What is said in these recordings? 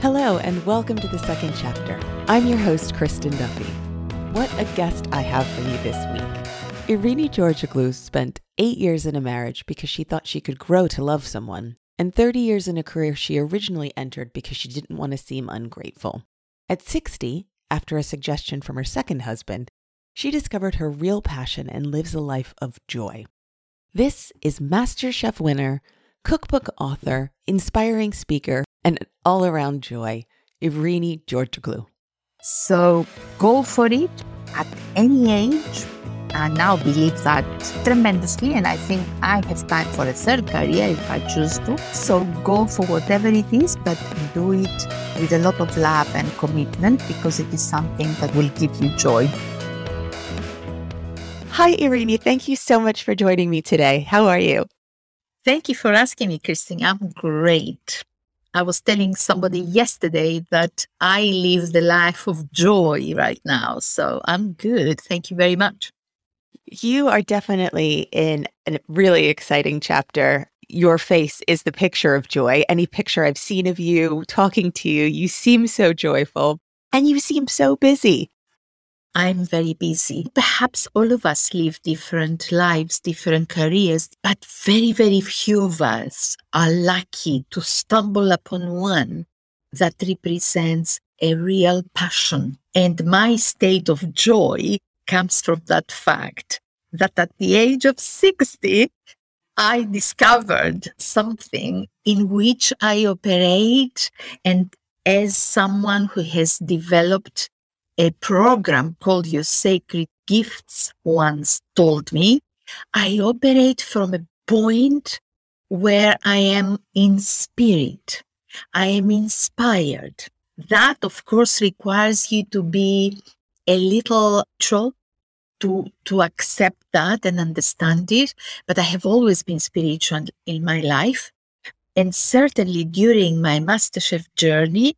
Hello, and welcome to the second chapter. I'm your host, Kristin Duffy. What a guest I have for you this week. Irini Tzortzoglou spent eight years in a marriage because she thought she could grow to love someone, and 30 years in a career she originally entered because she didn't want to seem ungrateful. At 60, after a suggestion from her second husband, she discovered her real passion and lives a life of joy. This is MasterChef winner, cookbook author, inspiring speaker, and all around joy, Irini Tzortzoglou. So go for it at any age. I now believe that tremendously, and I think I have time for a third career if I choose to. So go for whatever it is, but do it with a lot of love and commitment because it is something that will give you joy. Hi, Irini. Thank you so much for joining me today. How are you? Thank you for asking me, Christine. I'm great. I was telling somebody yesterday that I live the life of joy right now. So I'm good. Thank you very much. You are definitely in a really exciting chapter. Your face is the picture of joy. Any picture I've seen of you talking to you, you seem so joyful and you seem so busy. I'm very busy. Perhaps all of us live different lives, different careers, but very, very few of us are lucky to stumble upon one that represents a real passion. And my state of joy comes from that fact that at the age of 60, I discovered something in which I operate and as someone who has developed a program called Your Sacred Gifts once told me, I operate from a point where I am in spirit. I am inspired. That, of course, requires you to be a little troll to, to accept that and understand it. But I have always been spiritual in my life. And certainly during my MasterChef journey,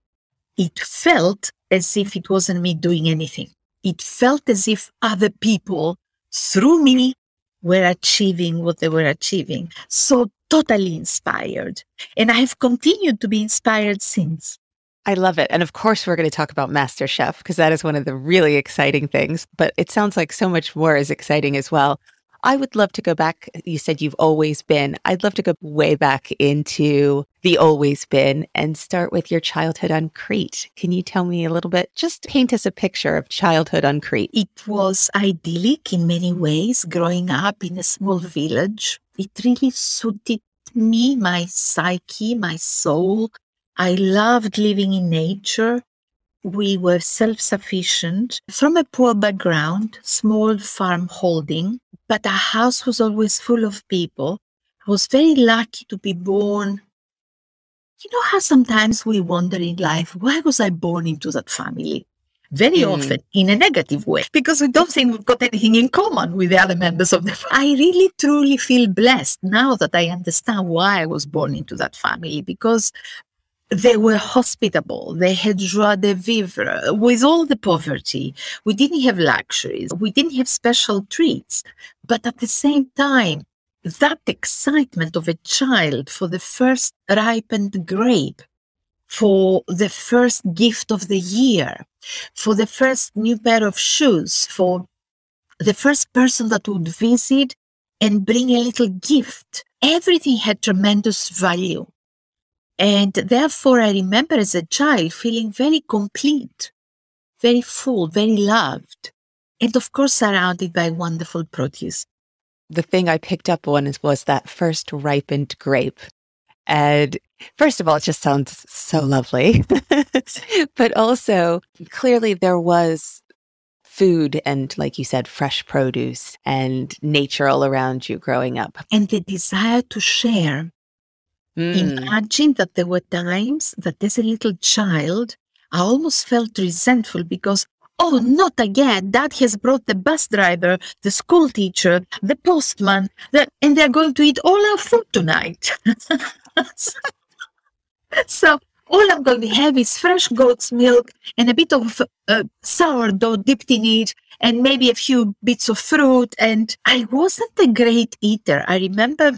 it felt as if it wasn't me doing anything. It felt as if other people through me were achieving what they were achieving. So totally inspired. And I have continued to be inspired since. I love it. And of course, we're going to talk about MasterChef because that is one of the really exciting things. But it sounds like so much more is exciting as well. I would love to go back. You said you've always been. I'd love to go way back into the always been and start with your childhood on Crete. Can you tell me a little bit? Just paint us a picture of childhood on Crete. It was idyllic in many ways, growing up in a small village. It really suited me, my psyche, my soul. I loved living in nature. We were self sufficient from a poor background, small farm holding but our house was always full of people. I was very lucky to be born. You know how sometimes we wonder in life, why was I born into that family? Very mm. often in a negative way, because we don't think we've got anything in common with the other members of the family. I really truly feel blessed now that I understand why I was born into that family, because they were hospitable. They had joie de vivre with all the poverty. We didn't have luxuries. We didn't have special treats. But at the same time, that excitement of a child for the first ripened grape, for the first gift of the year, for the first new pair of shoes, for the first person that would visit and bring a little gift, everything had tremendous value. And therefore, I remember as a child feeling very complete, very full, very loved, and of course, surrounded by wonderful produce. The thing I picked up on was that first ripened grape. And first of all, it just sounds so lovely. but also, clearly, there was food and, like you said, fresh produce and nature all around you growing up. And the desire to share Mm. Imagine that there were times that as a little child, I almost felt resentful because, oh, not again. Dad has brought the bus driver, the school teacher, the postman, the, and they're going to eat all our food tonight. so all I'm going to have is fresh goat's milk and a bit of uh, sourdough dipped in it and maybe a few bits of fruit. And I wasn't a great eater. I remember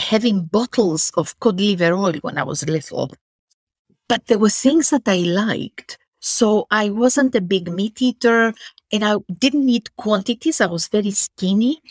having bottles of cod liver oil when I was little. but there were things that I liked. So I wasn't a big meat eater and I didn't eat quantities. I was very skinny,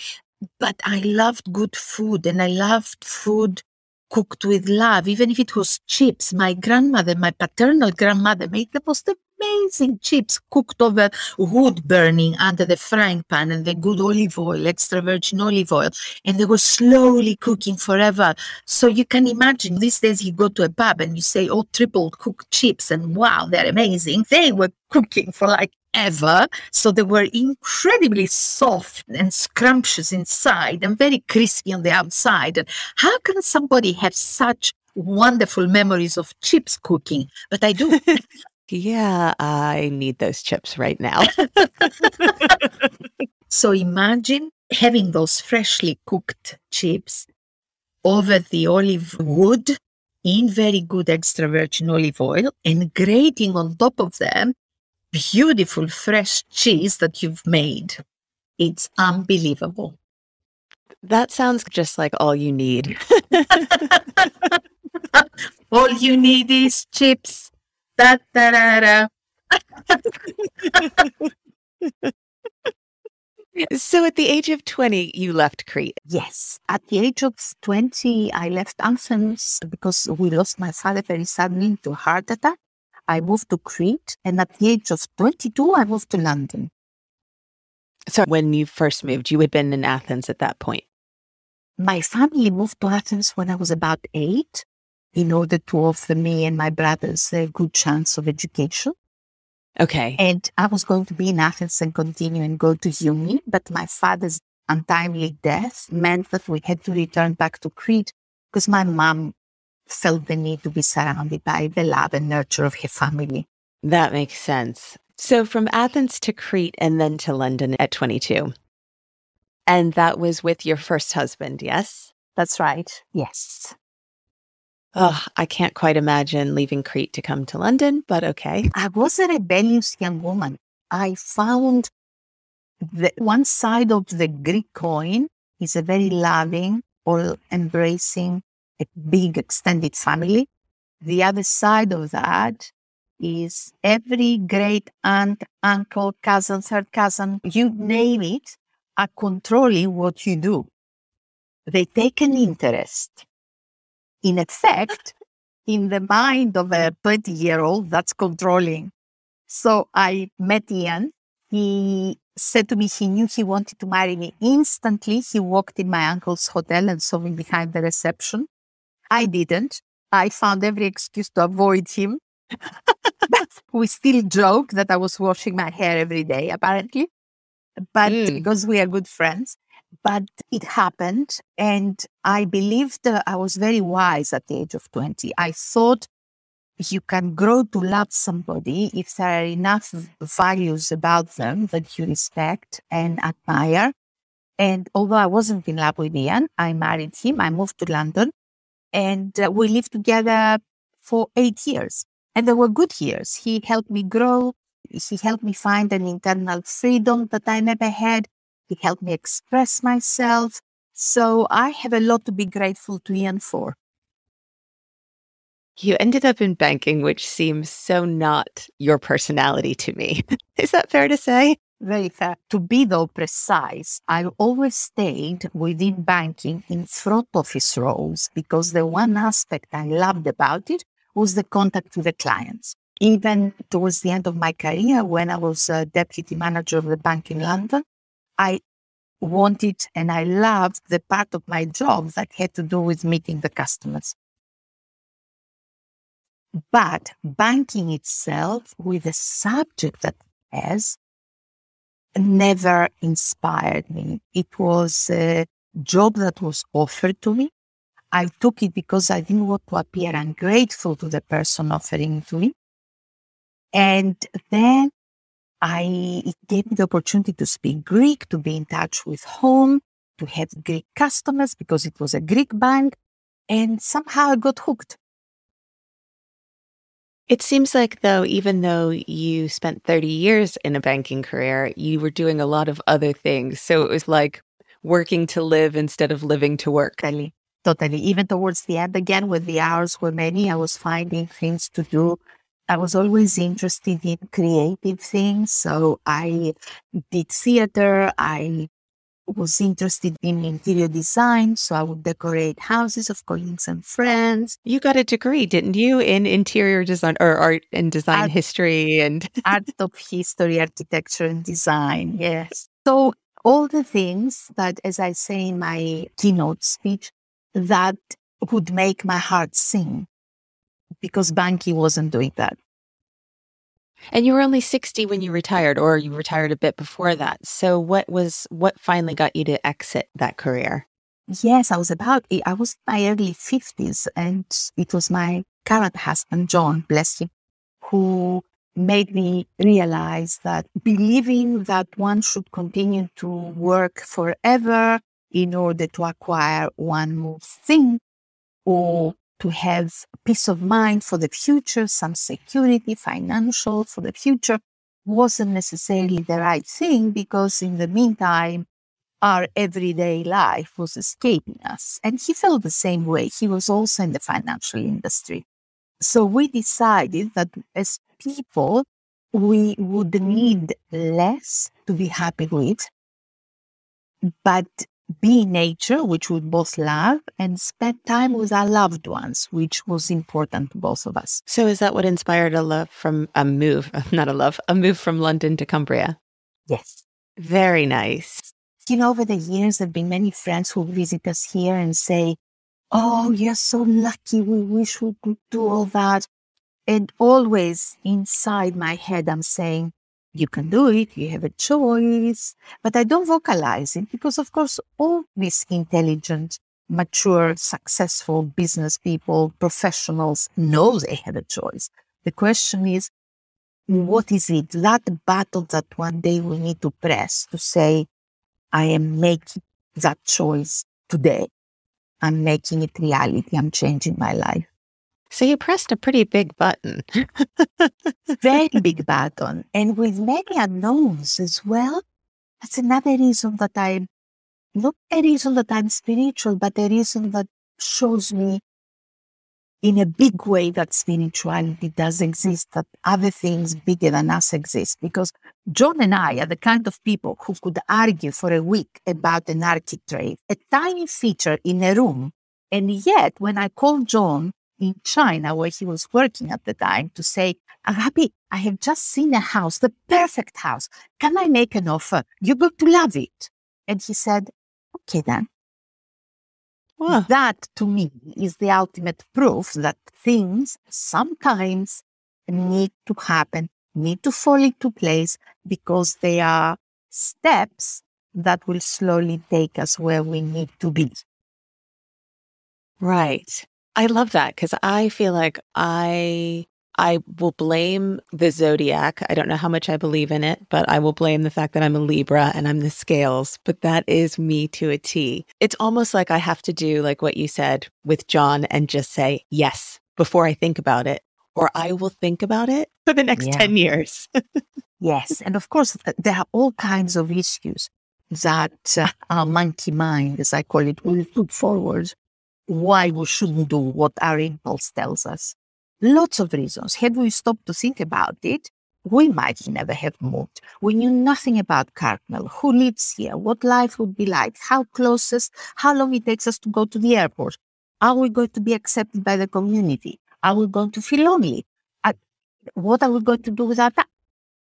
but I loved good food and I loved food cooked with love, even if it was chips. My grandmother, my paternal grandmother, made the most amazing chips cooked over wood burning under the frying pan and the good olive oil, extra virgin olive oil. And they were slowly cooking forever. So you can imagine these days you go to a pub and you say, oh, triple cooked chips and wow, they're amazing. They were cooking for like ever. So they were incredibly soft and scrumptious inside and very crispy on the outside. And how can somebody have such wonderful memories of chips cooking? But I do. yeah, I need those chips right now. so imagine having those freshly cooked chips over the olive wood in very good extra virgin olive oil and grating on top of them beautiful fresh cheese that you've made. It's unbelievable. That sounds just like all you need. all you need is chips. Da, da, da, da. so at the age of 20, you left Crete. Yes. At the age of 20, I left Athens because we lost my father very suddenly to a heart attack. I moved to Crete, and at the age of 22, I moved to London. So, when you first moved, you had been in Athens at that point? My family moved to Athens when I was about eight in order to offer me and my brothers a good chance of education. Okay. And I was going to be in Athens and continue and go to uni, but my father's untimely death meant that we had to return back to Crete because my mom felt the need to be surrounded by the love and nurture of her family. That makes sense. So from Athens to Crete and then to London at 22. And that was with your first husband, yes? That's right. Yes. Oh, I can't quite imagine leaving Crete to come to London, but okay. I was a rebellious young woman. I found that one side of the Greek coin is a very loving, all embracing, a big extended family. The other side of that is every great aunt, uncle, cousin, third cousin, you name it, are controlling what you do. They take an interest. In effect, in the mind of a 20 year old, that's controlling. So I met Ian. He said to me he knew he wanted to marry me instantly. He walked in my uncle's hotel and saw me behind the reception. I didn't. I found every excuse to avoid him. we still joke that I was washing my hair every day, apparently. But mm. because we are good friends. But it happened. And I believed I was very wise at the age of 20. I thought you can grow to love somebody if there are enough values about them that you respect and admire. And although I wasn't in love with Ian, I married him. I moved to London and uh, we lived together for eight years. And they were good years. He helped me grow. He helped me find an internal freedom that I never had. He helped me express myself. So I have a lot to be grateful to Ian for. You ended up in banking, which seems so not your personality to me. Is that fair to say? Very fair. To be though precise, I always stayed within banking in front office roles because the one aspect I loved about it was the contact with the clients. Even towards the end of my career, when I was a deputy manager of the bank in London, I wanted and I loved the part of my job that had to do with meeting the customers. But banking itself, with the subject that has, never inspired me. It was a job that was offered to me. I took it because I didn't want to appear ungrateful to the person offering to me. And then I, it gave me the opportunity to speak Greek, to be in touch with home, to have Greek customers because it was a Greek bank. And somehow I got hooked. It seems like, though, even though you spent 30 years in a banking career, you were doing a lot of other things. So it was like working to live instead of living to work. Totally. Totally. Even towards the end, again, when the hours were many, I was finding things to do. I was always interested in creative things. So I did theater. I was interested in interior design. So I would decorate houses of colleagues and friends. You got a degree, didn't you, in interior design or art and design art, history and art of history, architecture and design. Yes. So all the things that, as I say in my keynote speech, that would make my heart sing because Banky wasn't doing that. And you were only 60 when you retired, or you retired a bit before that. So, what was what finally got you to exit that career? Yes, I was about, I was in my early 50s, and it was my current husband, John, bless him, who made me realize that believing that one should continue to work forever in order to acquire one more thing or to have peace of mind for the future, some security, financial for the future, wasn't necessarily the right thing because in the meantime, our everyday life was escaping us. And he felt the same way. He was also in the financial industry. So we decided that as people, we would need less to be happy with, but be in nature, which we both love, and spend time with our loved ones, which was important to both of us. So, is that what inspired a love from a move, not a love, a move from London to Cumbria? Yes. Very nice. You know, over the years, there have been many friends who visit us here and say, Oh, you're so lucky. We wish we could do all that. And always inside my head, I'm saying, you can do it, you have a choice. But I don't vocalize it because, of course, all these intelligent, mature, successful business people, professionals know they have a choice. The question is, what is it? That battle that one day we need to press to say, I am making that choice today. I'm making it reality. I'm changing my life. So you pressed a pretty big button. Very big button. And with many unknowns as well. That's another reason that I'm not a reason that I'm spiritual, but a reason that shows me in a big way that spirituality does exist, that other things bigger than us exist. Because John and I are the kind of people who could argue for a week about an Arctic architrave, a tiny feature in a room. And yet, when I call John in China, where he was working at the time, to say, Agapi, I have just seen a house, the perfect house. Can I make an offer? You're going to love it. And he said, Okay, then. Wow. That to me is the ultimate proof that things sometimes need to happen, need to fall into place because they are steps that will slowly take us where we need to be. Right. I love that because I feel like I I will blame the zodiac. I don't know how much I believe in it, but I will blame the fact that I'm a Libra and I'm the scales, but that is me to a T. It's almost like I have to do like what you said with John and just say yes before I think about it, or I will think about it for the next yeah. 10 years. yes. And of course, there are all kinds of issues that uh, our monkey mind, as I call it, will put forward why we shouldn't do what our impulse tells us. Lots of reasons. Had we stopped to think about it, we might never have moved. We knew nothing about Carmel, who lives here, what life would be like, how closest, how long it takes us to go to the airport. Are we going to be accepted by the community? Are we going to feel lonely? What are we going to do without that?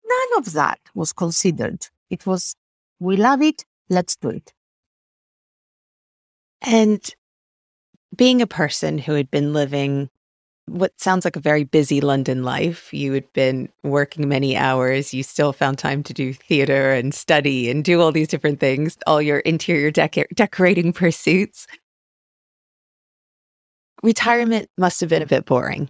None of that was considered. It was, we love it, let's do it. And being a person who had been living what sounds like a very busy London life, you had been working many hours. You still found time to do theater and study and do all these different things, all your interior decorating pursuits. Retirement must have been a bit boring.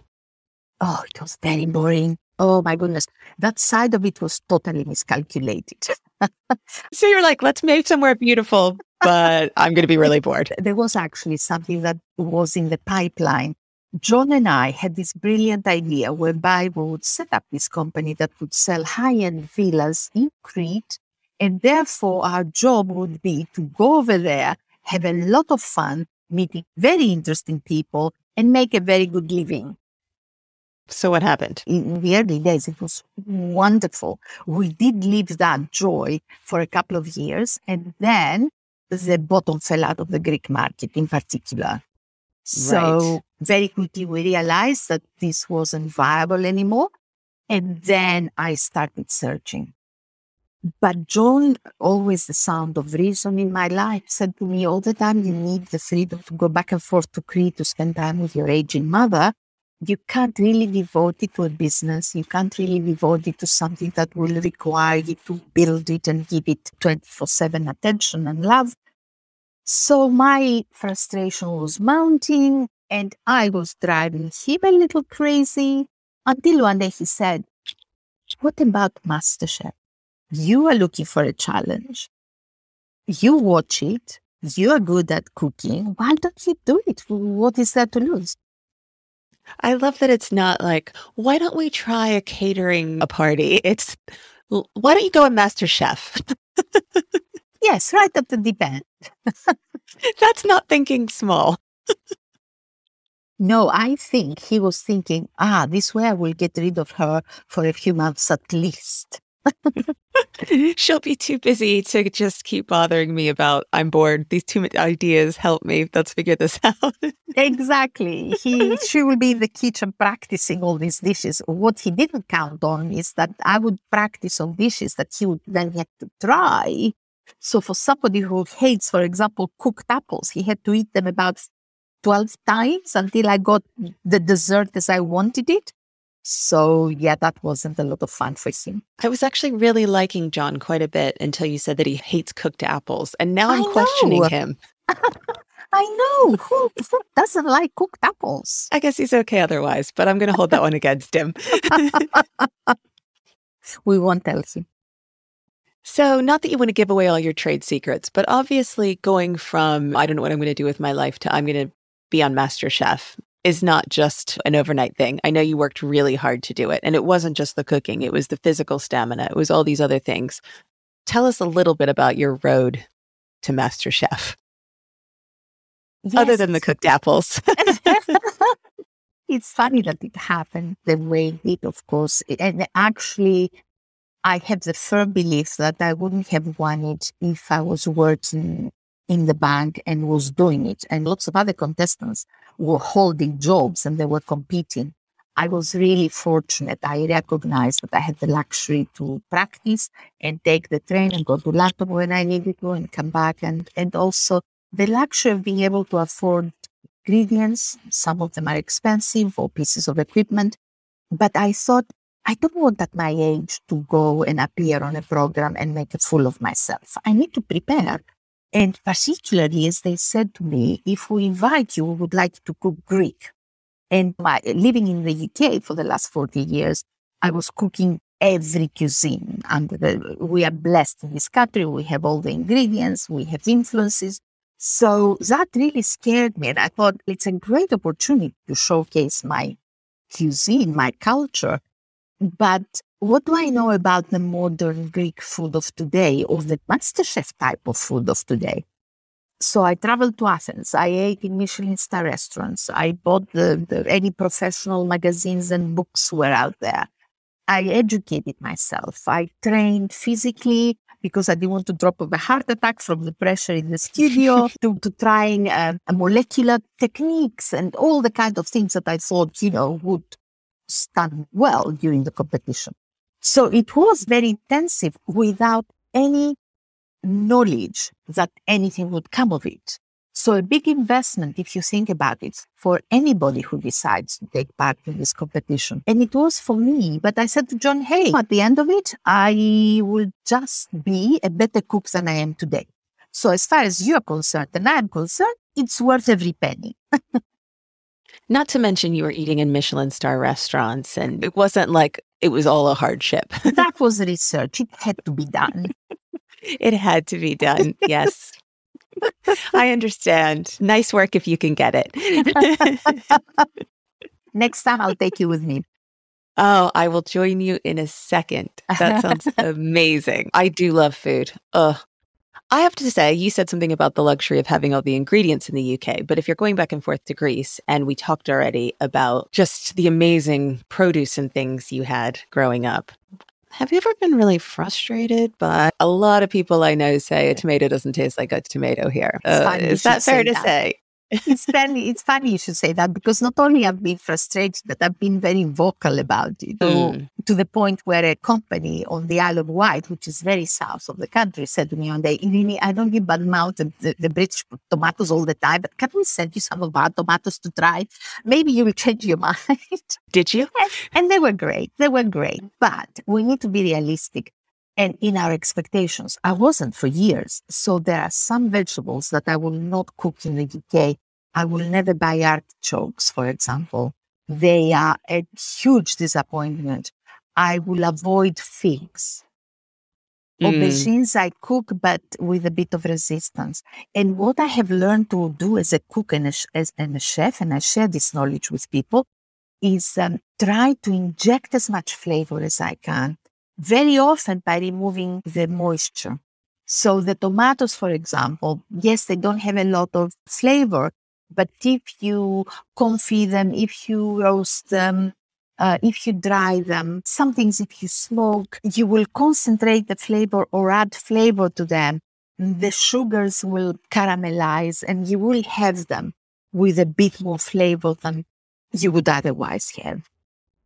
Oh, it was very boring. Oh my goodness. That side of it was totally miscalculated. so you're like, let's make somewhere beautiful, but I'm going to be really bored. There was actually something that was in the pipeline. John and I had this brilliant idea whereby we would set up this company that would sell high end villas in Crete. And therefore, our job would be to go over there, have a lot of fun, meeting very interesting people, and make a very good living. So, what happened? In the early days, it was wonderful. We did live that joy for a couple of years, and then the bottom fell out of the Greek market in particular. So, right. very quickly, we realized that this wasn't viable anymore. And then I started searching. But John, always the sound of reason in my life, said to me all the time, you need the freedom to go back and forth to Crete to spend time with your aging mother. You can't really devote it to a business. You can't really devote it to something that will require you to build it and give it 24 7 attention and love. So my frustration was mounting and I was driving him a little crazy until one day he said, What about MasterChef? You are looking for a challenge. You watch it. You are good at cooking. Why don't you do it? What is there to lose? I love that it's not like, why don't we try a catering a party? It's, why don't you go a Master Chef? yes, right at the deep end. That's not thinking small. no, I think he was thinking, ah, this way I will get rid of her for a few months at least. She'll be too busy to just keep bothering me about I'm bored. These too many ideas help me. Let's figure this out. exactly. He she will be in the kitchen practicing all these dishes. What he didn't count on is that I would practice on dishes that he would then have to try. So for somebody who hates, for example, cooked apples, he had to eat them about 12 times until I got the dessert as I wanted it. So, yeah, that wasn't a lot of fun for him. I was actually really liking John quite a bit until you said that he hates cooked apples. And now I'm questioning him. I know. Who, who, doesn't like cooked apples? I guess he's okay otherwise, but I'm going to hold that one against him. we won't tell him. So, not that you want to give away all your trade secrets, but obviously going from, I don't know what I'm going to do with my life to I'm going to be on MasterChef is not just an overnight thing. I know you worked really hard to do it. And it wasn't just the cooking, it was the physical stamina, it was all these other things. Tell us a little bit about your road to Master Chef. Yes. Other than the cooked apples. it's funny that it happened the way it of course. And actually, I have the firm belief that I wouldn't have won it if I was working in the bank and was doing it. And lots of other contestants were holding jobs and they were competing. I was really fortunate. I recognized that I had the luxury to practice and take the train and go to London when I needed to and come back. And, and also the luxury of being able to afford ingredients. Some of them are expensive or pieces of equipment. But I thought, I don't want at my age to go and appear on a program and make a fool of myself. I need to prepare. And particularly as they said to me, if we invite you, we would like to cook Greek. And my living in the UK for the last 40 years, I was cooking every cuisine. And we are blessed in this country. We have all the ingredients, we have influences. So that really scared me. And I thought it's a great opportunity to showcase my cuisine, my culture. But what do I know about the modern Greek food of today or the MasterChef type of food of today? So I traveled to Athens. I ate in Michelin star restaurants. I bought the, the, any professional magazines and books were out there. I educated myself. I trained physically because I didn't want to drop of a heart attack from the pressure in the studio to, to trying uh, molecular techniques and all the kind of things that I thought, you know, would stand well during the competition. So it was very intensive without any knowledge that anything would come of it. So a big investment, if you think about it, for anybody who decides to take part in this competition. And it was for me. But I said to John, hey, at the end of it, I will just be a better cook than I am today. So as far as you're concerned and I'm concerned, it's worth every penny. Not to mention you were eating in Michelin star restaurants and it wasn't like it was all a hardship. that was research. It had to be done. it had to be done. Yes. I understand. Nice work if you can get it. Next time I'll take you with me. Oh, I will join you in a second. That sounds amazing. I do love food. Ugh. I have to say, you said something about the luxury of having all the ingredients in the UK. But if you're going back and forth to Greece, and we talked already about just the amazing produce and things you had growing up, have you ever been really frustrated by a lot of people I know say a tomato doesn't taste like a tomato here? Uh, is that fair to that. say? It's funny. It's funny you should say that because not only I've been frustrated, but I've been very vocal about it. Mm. To, the point where a company on the Isle of Wight, which is very south of the country, said to me one day, "Really, I don't give bad mouth the, the, the, British tomatoes all the time, but can we send you some of our tomatoes to try? Maybe you will change your mind." Did you? and, and they were great. They were great, but we need to be realistic and in our expectations. I wasn't for years. So there are some vegetables that I will not cook in the UK. I will never buy artichokes, for example. They are a huge disappointment. I will avoid figs. Mm. Aubergines I cook, but with a bit of resistance. And what I have learned to do as a cook and a, as, and a chef, and I share this knowledge with people, is um, try to inject as much flavor as I can very often by removing the moisture. So the tomatoes, for example, yes, they don't have a lot of flavor, but if you confit them, if you roast them, uh, if you dry them, some things if you smoke, you will concentrate the flavor or add flavor to them. The sugars will caramelize and you will have them with a bit more flavor than you would otherwise have.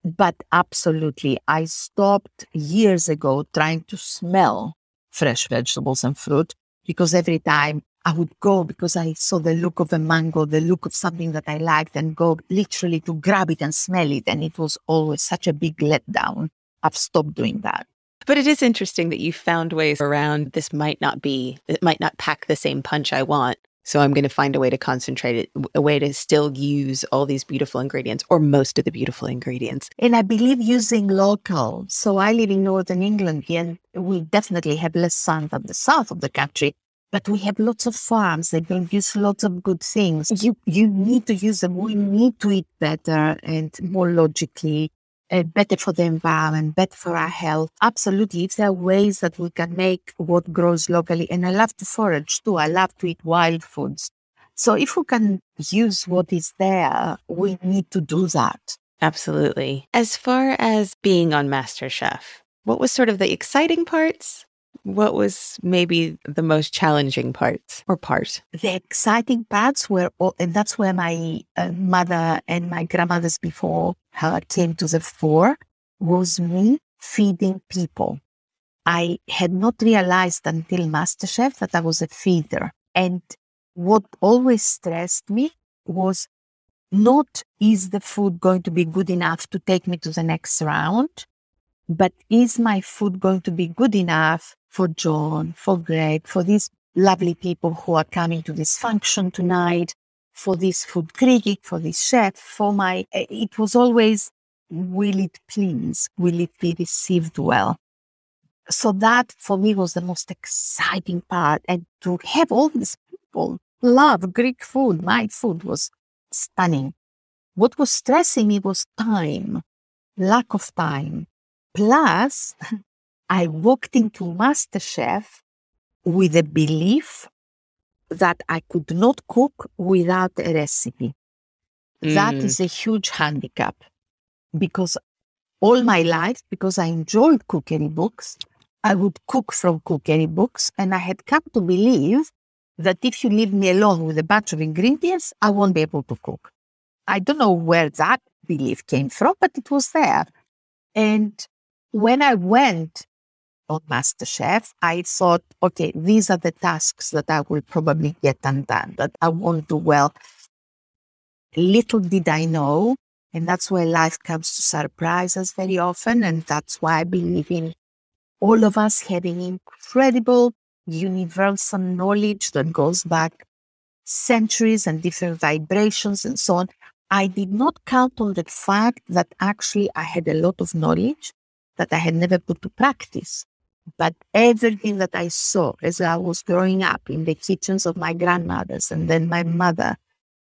But absolutely, I stopped years ago trying to smell fresh vegetables and fruit because every time I would go because I saw the look of a mango, the look of something that I liked, and go literally to grab it and smell it. And it was always such a big letdown. I've stopped doing that. But it is interesting that you found ways around this might not be, it might not pack the same punch I want. So I'm going to find a way to concentrate it, a way to still use all these beautiful ingredients or most of the beautiful ingredients. And I believe using local. So I live in Northern England and we definitely have less sun than the south of the country. But we have lots of farms. They produce lots of good things. You you need to use them. We need to eat better and more logically uh, better for the environment, better for our health. Absolutely. If there are ways that we can make what grows locally, and I love to forage too, I love to eat wild foods. So if we can use what is there, we need to do that. Absolutely. As far as being on MasterChef, what was sort of the exciting parts what was maybe the most challenging part or part? The exciting parts were, all, and that's where my uh, mother and my grandmothers before her came to the fore, was me feeding people. I had not realized until MasterChef that I was a feeder. And what always stressed me was not is the food going to be good enough to take me to the next round, but is my food going to be good enough for John, for Greg, for these lovely people who are coming to this function tonight, for this food critic, for this chef, for my, eh, it was always, will it please? Will it be received well? So that for me was the most exciting part. And to have all these people love Greek food, my food was stunning. What was stressing me was time, lack of time. Plus, I walked into MasterChef with a belief that I could not cook without a recipe. Mm. That is a huge handicap because all my life, because I enjoyed cookery books, I would cook from cookery books, and I had come to believe that if you leave me alone with a bunch of ingredients, I won't be able to cook. I don't know where that belief came from, but it was there. And when I went on MasterChef, I thought, okay, these are the tasks that I will probably get undone, that I won't do well. Little did I know, and that's where life comes to surprise us very often. And that's why I believe in all of us having incredible universal knowledge that goes back centuries and different vibrations and so on. I did not count on the fact that actually I had a lot of knowledge that I had never put to practice. But everything that I saw as I was growing up in the kitchens of my grandmothers and then my mother,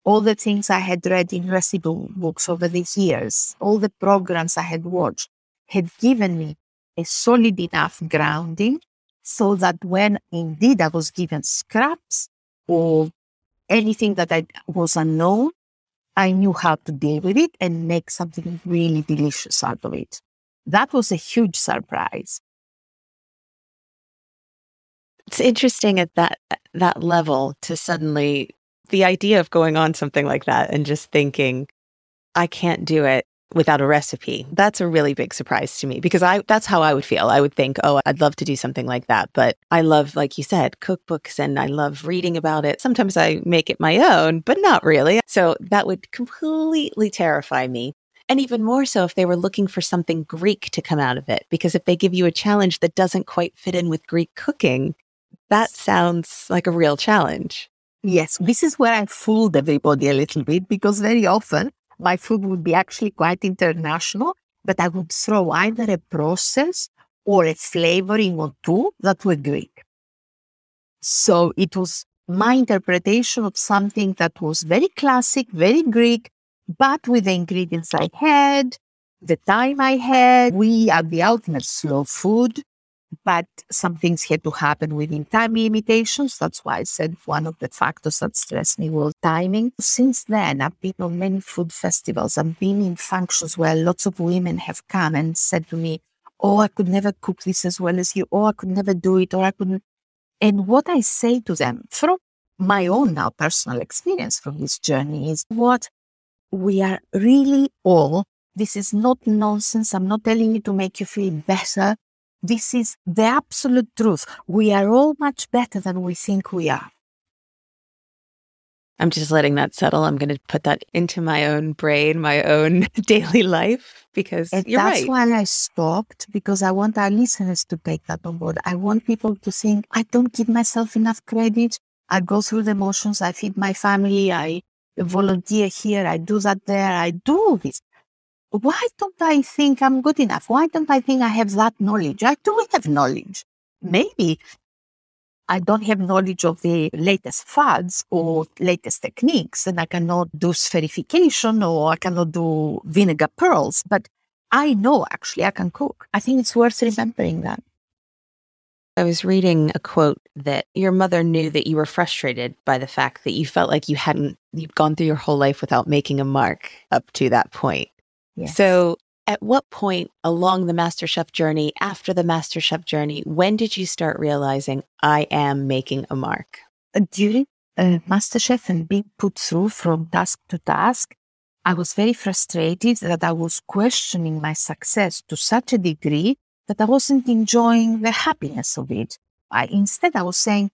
all the things I had read in recipe books over the years, all the programs I had watched had given me a solid enough grounding so that when indeed I was given scraps or anything that I was unknown, I knew how to deal with it and make something really delicious out of it. That was a huge surprise. It's interesting at that that level to suddenly the idea of going on something like that and just thinking I can't do it without a recipe. That's a really big surprise to me because I that's how I would feel. I would think, "Oh, I'd love to do something like that." But I love like you said, cookbooks and I love reading about it. Sometimes I make it my own, but not really. So that would completely terrify me. And even more so if they were looking for something Greek to come out of it because if they give you a challenge that doesn't quite fit in with Greek cooking, that sounds like a real challenge. Yes, this is where I fooled everybody a little bit because very often my food would be actually quite international, but I would throw either a process or a flavoring or two that were Greek. So it was my interpretation of something that was very classic, very Greek, but with the ingredients I had, the time I had. We are the ultimate slow food but some things had to happen within time limitations. That's why I said one of the factors that stressed me was timing. Since then, I've been on many food festivals. I've been in functions where lots of women have come and said to me, Oh, I could never cook this as well as you. Oh, I could never do it. Or I couldn't. And what I say to them from my own now personal experience from this journey is what we are really all. This is not nonsense. I'm not telling you to make you feel better. This is the absolute truth. We are all much better than we think we are. I'm just letting that settle. I'm going to put that into my own brain, my own daily life, because that's right. why I stopped because I want our listeners to take that on board. I want people to think I don't give myself enough credit. I go through the motions. I feed my family. I volunteer here. I do that there. I do this why don't I think I'm good enough? Why don't I think I have that knowledge? I do have knowledge. Maybe I don't have knowledge of the latest fads or latest techniques, and I cannot do spherification or I cannot do vinegar pearls, but I know actually I can cook. I think it's worth remembering that. I was reading a quote that your mother knew that you were frustrated by the fact that you felt like you hadn't you'd gone through your whole life without making a mark up to that point. Yes. So, at what point along the MasterChef journey, after the MasterChef journey, when did you start realizing I am making a mark? During uh, MasterChef and being put through from task to task, I was very frustrated that I was questioning my success to such a degree that I wasn't enjoying the happiness of it. I, instead, I was saying,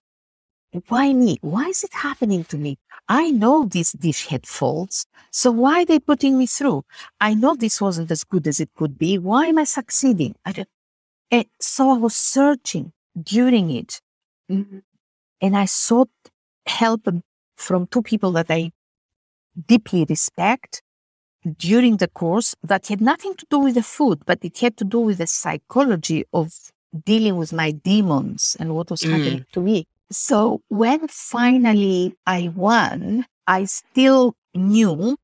why me? Why is it happening to me? I know this dish had faults, so why are they putting me through? I know this wasn't as good as it could be. Why am I succeeding? I don't, and so I was searching during it. Mm-hmm. And I sought help from two people that I deeply respect during the course that had nothing to do with the food, but it had to do with the psychology of dealing with my demons and what was mm. happening to me. So when finally I won, I still knew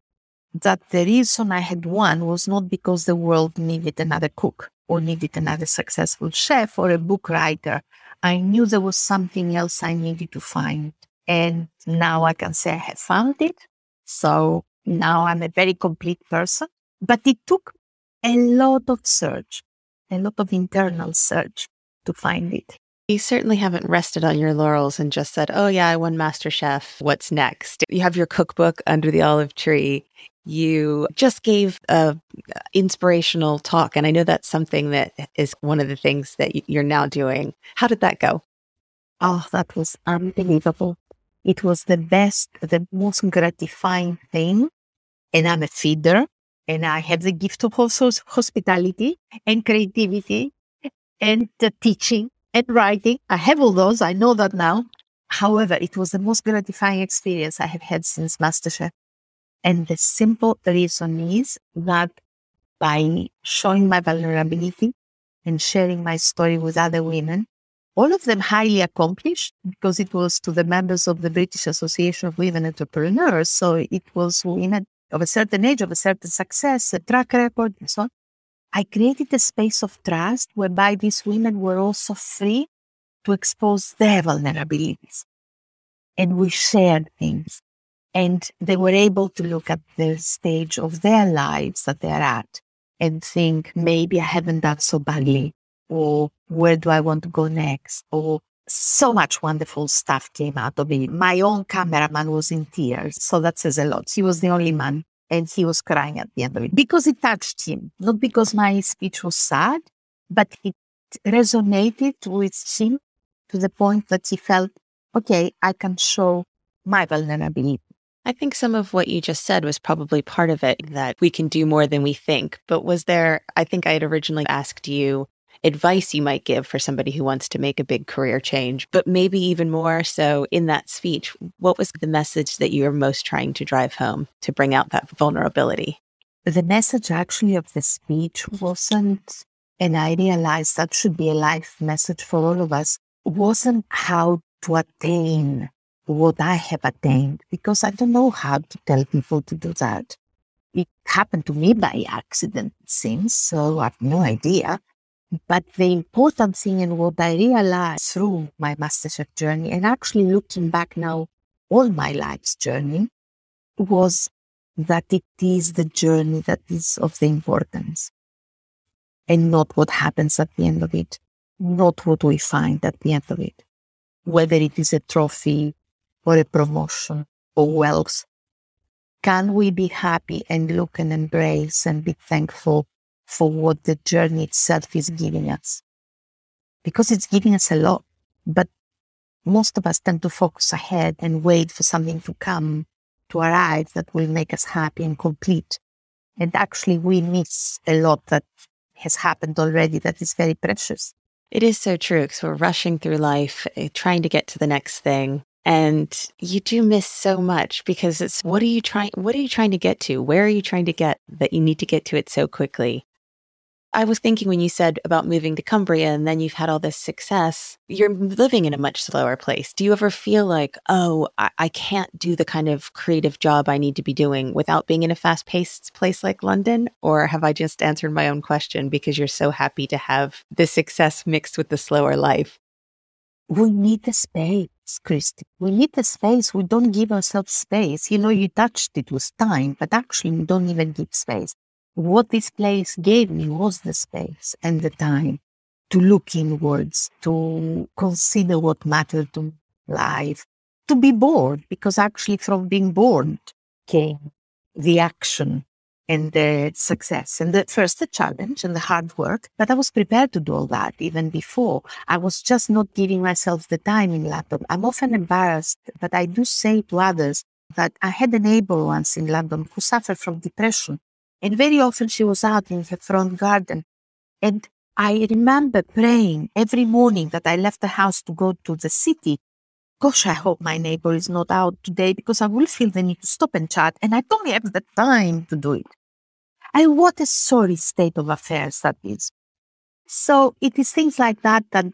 that the reason I had won was not because the world needed another cook or needed another successful chef or a book writer. I knew there was something else I needed to find. And now I can say I have found it. So now I'm a very complete person. But it took a lot of search, a lot of internal search to find it. You certainly haven't rested on your laurels and just said, oh, yeah, I won MasterChef. What's next? You have your cookbook under the olive tree. You just gave a inspirational talk. And I know that's something that is one of the things that you're now doing. How did that go? Oh, that was unbelievable. It was the best, the most gratifying thing. And I'm a feeder and I have the gift of also hospitality and creativity and teaching and writing. I have all those. I know that now. However, it was the most gratifying experience I have had since MasterChef. And the simple reason is that by showing my vulnerability and sharing my story with other women, all of them highly accomplished because it was to the members of the British Association of Women Entrepreneurs. So it was women of a certain age, of a certain success, a track record, and so on. I created a space of trust whereby these women were also free to expose their vulnerabilities. And we shared things. And they were able to look at the stage of their lives that they're at and think, maybe I haven't done so badly, or where do I want to go next? Or so much wonderful stuff came out of it. My own cameraman was in tears, so that says a lot. He was the only man, and he was crying at the end of it because it touched him, not because my speech was sad, but it resonated with him to the point that he felt, okay, I can show my vulnerability. I think some of what you just said was probably part of it that we can do more than we think. But was there, I think I had originally asked you advice you might give for somebody who wants to make a big career change, but maybe even more so in that speech, what was the message that you were most trying to drive home to bring out that vulnerability? The message actually of the speech wasn't, and I realized that should be a life message for all of us, wasn't how to attain what I have attained, because I don't know how to tell people to do that. It happened to me by accident, it seems, so I have no idea. But the important thing and what I realized through my MasterChef journey and actually looking back now, all my life's journey was that it is the journey that is of the importance and not what happens at the end of it, not what we find at the end of it, whether it is a trophy or a promotion or wealth. Can we be happy and look and embrace and be thankful for what the journey itself is giving us. Because it's giving us a lot, but most of us tend to focus ahead and wait for something to come to arrive that will make us happy and complete. And actually, we miss a lot that has happened already that is very precious. It is so true because we're rushing through life, eh, trying to get to the next thing. And you do miss so much because it's what are you trying what are you trying to get to? Where are you trying to get that you need to get to it so quickly? I was thinking when you said about moving to Cumbria and then you've had all this success, you're living in a much slower place. Do you ever feel like, oh, I, I can't do the kind of creative job I need to be doing without being in a fast paced place like London? Or have I just answered my own question because you're so happy to have the success mixed with the slower life? We need the space, Christy. We need the space. We don't give ourselves space. You know, you touched it with time, but actually, we don't even give space what this place gave me was the space and the time to look inwards, to consider what mattered to life, to be bored, because actually from being bored came the action and the success and the first the challenge and the hard work. But I was prepared to do all that even before. I was just not giving myself the time in London. I'm often embarrassed, but I do say to others that I had a neighbor once in London who suffered from depression and very often she was out in her front garden. And I remember praying every morning that I left the house to go to the city. Gosh, I hope my neighbor is not out today because I will feel the need to stop and chat, and I don't have the time to do it. And what a sorry state of affairs that is. So it is things like that that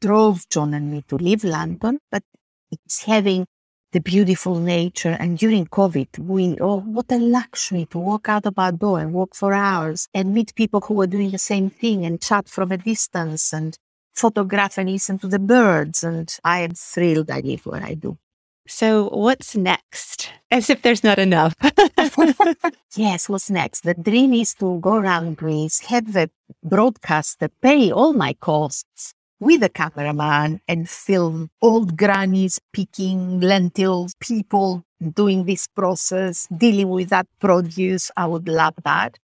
drove John and me to leave London, but it's having the beautiful nature. And during COVID, we, oh, what a luxury to walk out of our door and walk for hours and meet people who are doing the same thing and chat from a distance and photograph and listen to the birds. And I am thrilled I live what I do. So, what's next? As if there's not enough. yes, what's next? The dream is to go around Greece, have the broadcaster pay all my costs, with a cameraman and film old grannies picking lentils, people doing this process, dealing with that produce. I would love that.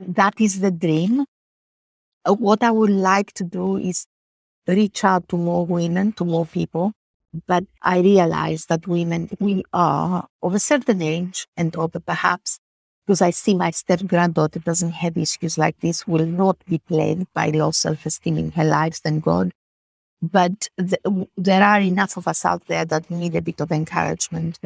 That is the dream. Uh, what I would like to do is reach out to more women, to more people. But I realize that women, we are of a certain age and over perhaps because I see my step granddaughter doesn't have issues like this, will not be plagued by low self esteem in her life, thank God. But th- there are enough of us out there that need a bit of encouragement,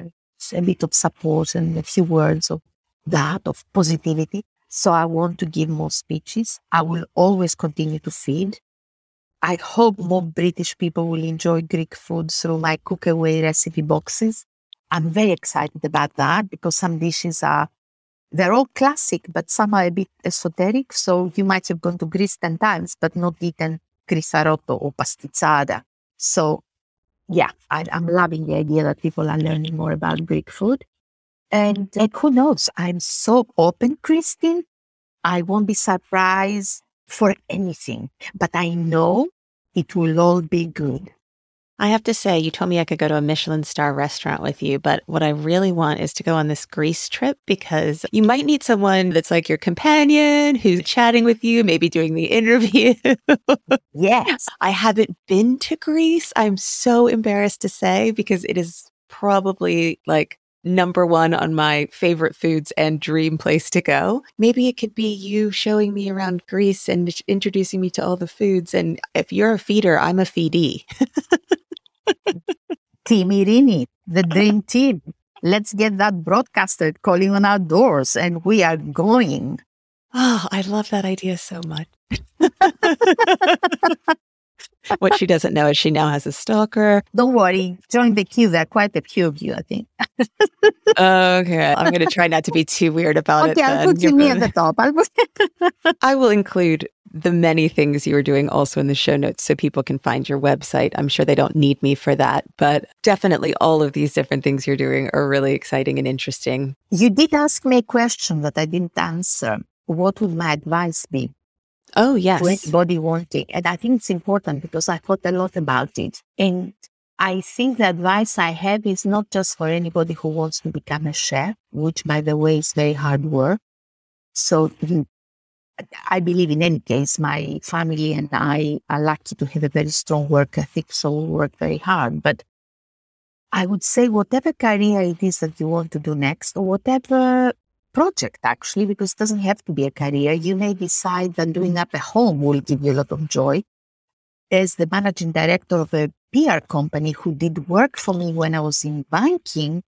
a bit of support, and a few words of that, of positivity. So I want to give more speeches. I will always continue to feed. I hope more British people will enjoy Greek food through my cookaway recipe boxes. I'm very excited about that because some dishes are they're all classic, but some are a bit esoteric. So you might have gone to Greece 10 times, but not eaten kritharoto or pastizzada. So, yeah, I, I'm loving the idea that people are learning more about Greek food. And, and who knows? I'm so open, Christine. I won't be surprised for anything, but I know it will all be good. I have to say, you told me I could go to a Michelin star restaurant with you, but what I really want is to go on this Greece trip because you might need someone that's like your companion who's chatting with you, maybe doing the interview. yes. I haven't been to Greece. I'm so embarrassed to say because it is probably like number one on my favorite foods and dream place to go. Maybe it could be you showing me around Greece and introducing me to all the foods. And if you're a feeder, I'm a feedee. team Irini, the dream team. Let's get that broadcasted calling on our doors, and we are going. Oh, I love that idea so much. what she doesn't know is she now has a stalker. Don't worry, join the queue. There are quite a few of you, I think. okay, I'm going to try not to be too weird about okay, it. Okay, I'll put you me at the top. I will include the many things you are doing also in the show notes so people can find your website. I'm sure they don't need me for that, but definitely all of these different things you're doing are really exciting and interesting. You did ask me a question that I didn't answer. What would my advice be? Oh, yes. To anybody wanting. And I think it's important because I thought a lot about it. And I think the advice I have is not just for anybody who wants to become a chef, which by the way is very hard work. So mm, I believe in any case, my family and I are lucky to have a very strong work ethic, so we work very hard. But I would say whatever career it is that you want to do next, or whatever project actually, because it doesn't have to be a career, you may decide that doing up a home will give you a lot of joy. As the managing director of a PR company who did work for me when I was in banking,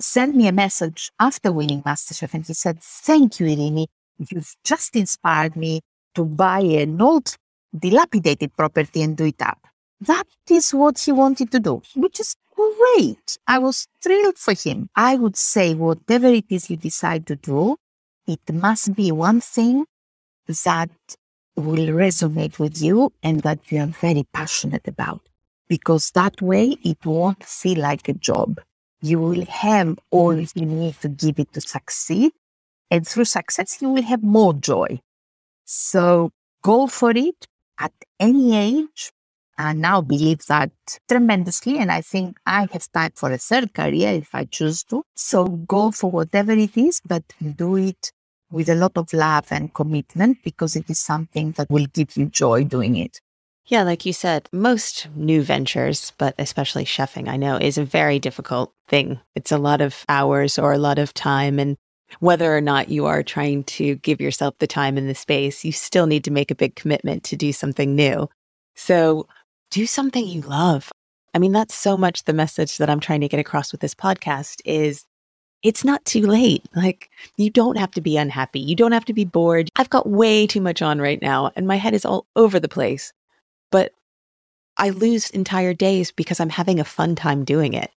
sent me a message after winning MasterChef and he said, Thank you, Irini you've just inspired me to buy an old dilapidated property and do it up. That is what he wanted to do, which is great. I was thrilled for him. I would say, whatever it is you decide to do, it must be one thing that will resonate with you and that you are very passionate about. Because that way it won't feel like a job. You will have all mm-hmm. you need to give it to succeed and through success, you will have more joy. So go for it at any age. I now believe that tremendously. And I think I have time for a third career if I choose to. So go for whatever it is, but do it with a lot of love and commitment because it is something that will give you joy doing it. Yeah, like you said, most new ventures, but especially chefing, I know is a very difficult thing. It's a lot of hours or a lot of time. And whether or not you are trying to give yourself the time and the space, you still need to make a big commitment to do something new. So do something you love. I mean, that's so much the message that I'm trying to get across with this podcast is it's not too late. Like you don't have to be unhappy. You don't have to be bored. I've got way too much on right now and my head is all over the place. But I lose entire days because I'm having a fun time doing it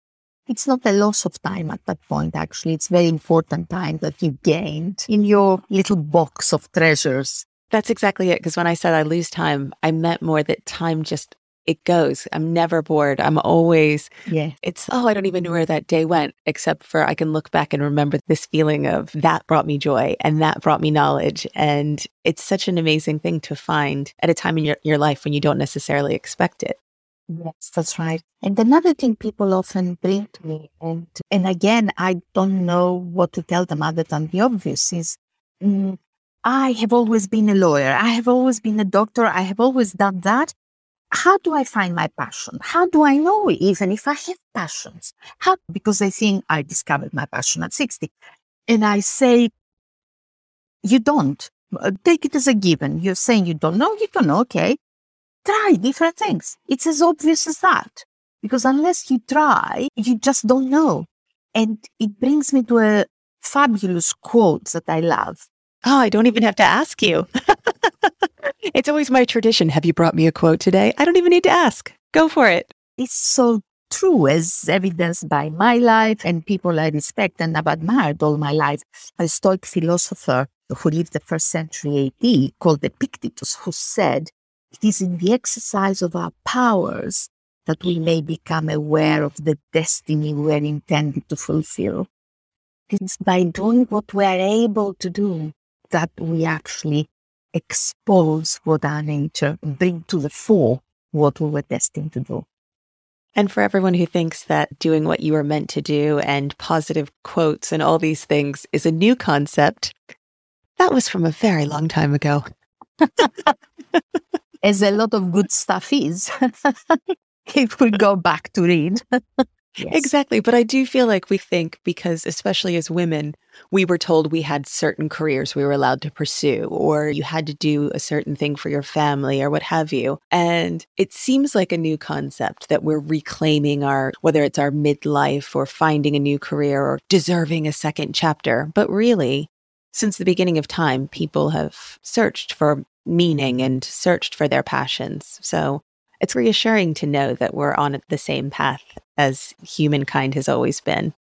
it's not a loss of time at that point, actually. It's very important time that you gained in your little box of treasures. That's exactly it. Because when I said I lose time, I meant more that time just, it goes. I'm never bored. I'm always, yeah. It's, oh, I don't even know where that day went, except for I can look back and remember this feeling of that brought me joy and that brought me knowledge. And it's such an amazing thing to find at a time in your, your life when you don't necessarily expect it. Yes, that's right. And another thing people often bring to me, and and again, I don't know what to tell them other than the obvious is, mm, I have always been a lawyer. I have always been a doctor. I have always done that. How do I find my passion? How do I know even if I have passions? How? Because I think I discovered my passion at 60. And I say, you don't. Take it as a given. You're saying you don't know, you don't know, okay try different things. It's as obvious as that. Because unless you try, you just don't know. And it brings me to a fabulous quote that I love. Oh, I don't even have to ask you. it's always my tradition. Have you brought me a quote today? I don't even need to ask. Go for it. It's so true, as evidenced by my life and people I respect and have admired all my life. A Stoic philosopher who lived the first century AD called Epictetus, who said, it is in the exercise of our powers that we may become aware of the destiny we're intended to fulfill. It's by doing what we're able to do that we actually expose what our nature, bring to the fore what we were destined to do. And for everyone who thinks that doing what you were meant to do and positive quotes and all these things is a new concept, that was from a very long time ago. As a lot of good stuff is, if we go back to read. Yes. Exactly. But I do feel like we think because, especially as women, we were told we had certain careers we were allowed to pursue, or you had to do a certain thing for your family, or what have you. And it seems like a new concept that we're reclaiming our, whether it's our midlife or finding a new career or deserving a second chapter. But really, since the beginning of time, people have searched for meaning and searched for their passions. So it's reassuring to know that we're on the same path as humankind has always been.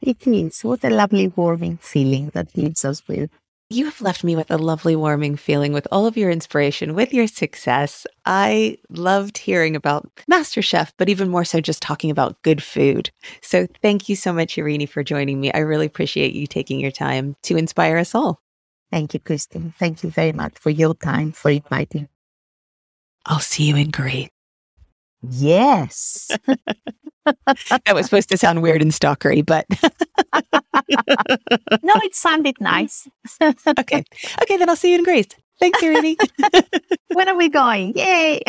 It is. What a lovely, warming feeling that leaves us with. You have left me with a lovely, warming feeling with all of your inspiration, with your success. I loved hearing about MasterChef, but even more so just talking about good food. So thank you so much, Irini, for joining me. I really appreciate you taking your time to inspire us all. Thank you, Kristin. Thank you very much for your time, for inviting. I'll see you in Greece. Yes. that was supposed to sound weird and stalkery, but no, it sounded nice. okay. Okay, then I'll see you in Greece. Thanks, Irini. when are we going? Yay.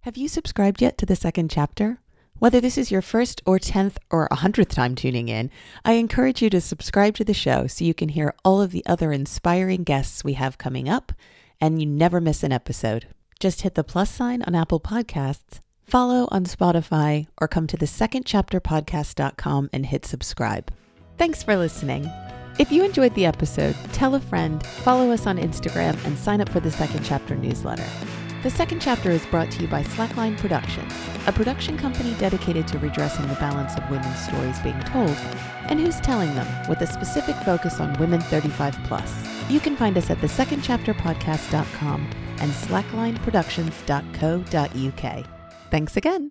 Have you subscribed yet to the second chapter? Whether this is your first or 10th or 100th time tuning in, I encourage you to subscribe to the show so you can hear all of the other inspiring guests we have coming up and you never miss an episode. Just hit the plus sign on Apple Podcasts, follow on Spotify, or come to the secondchapterpodcast.com and hit subscribe. Thanks for listening. If you enjoyed the episode, tell a friend, follow us on Instagram, and sign up for the Second Chapter newsletter. The second chapter is brought to you by Slackline Productions, a production company dedicated to redressing the balance of women's stories being told and who's telling them with a specific focus on women 35 plus. You can find us at thesecondchapterpodcast.com and slacklineproductions.co.uk. Thanks again.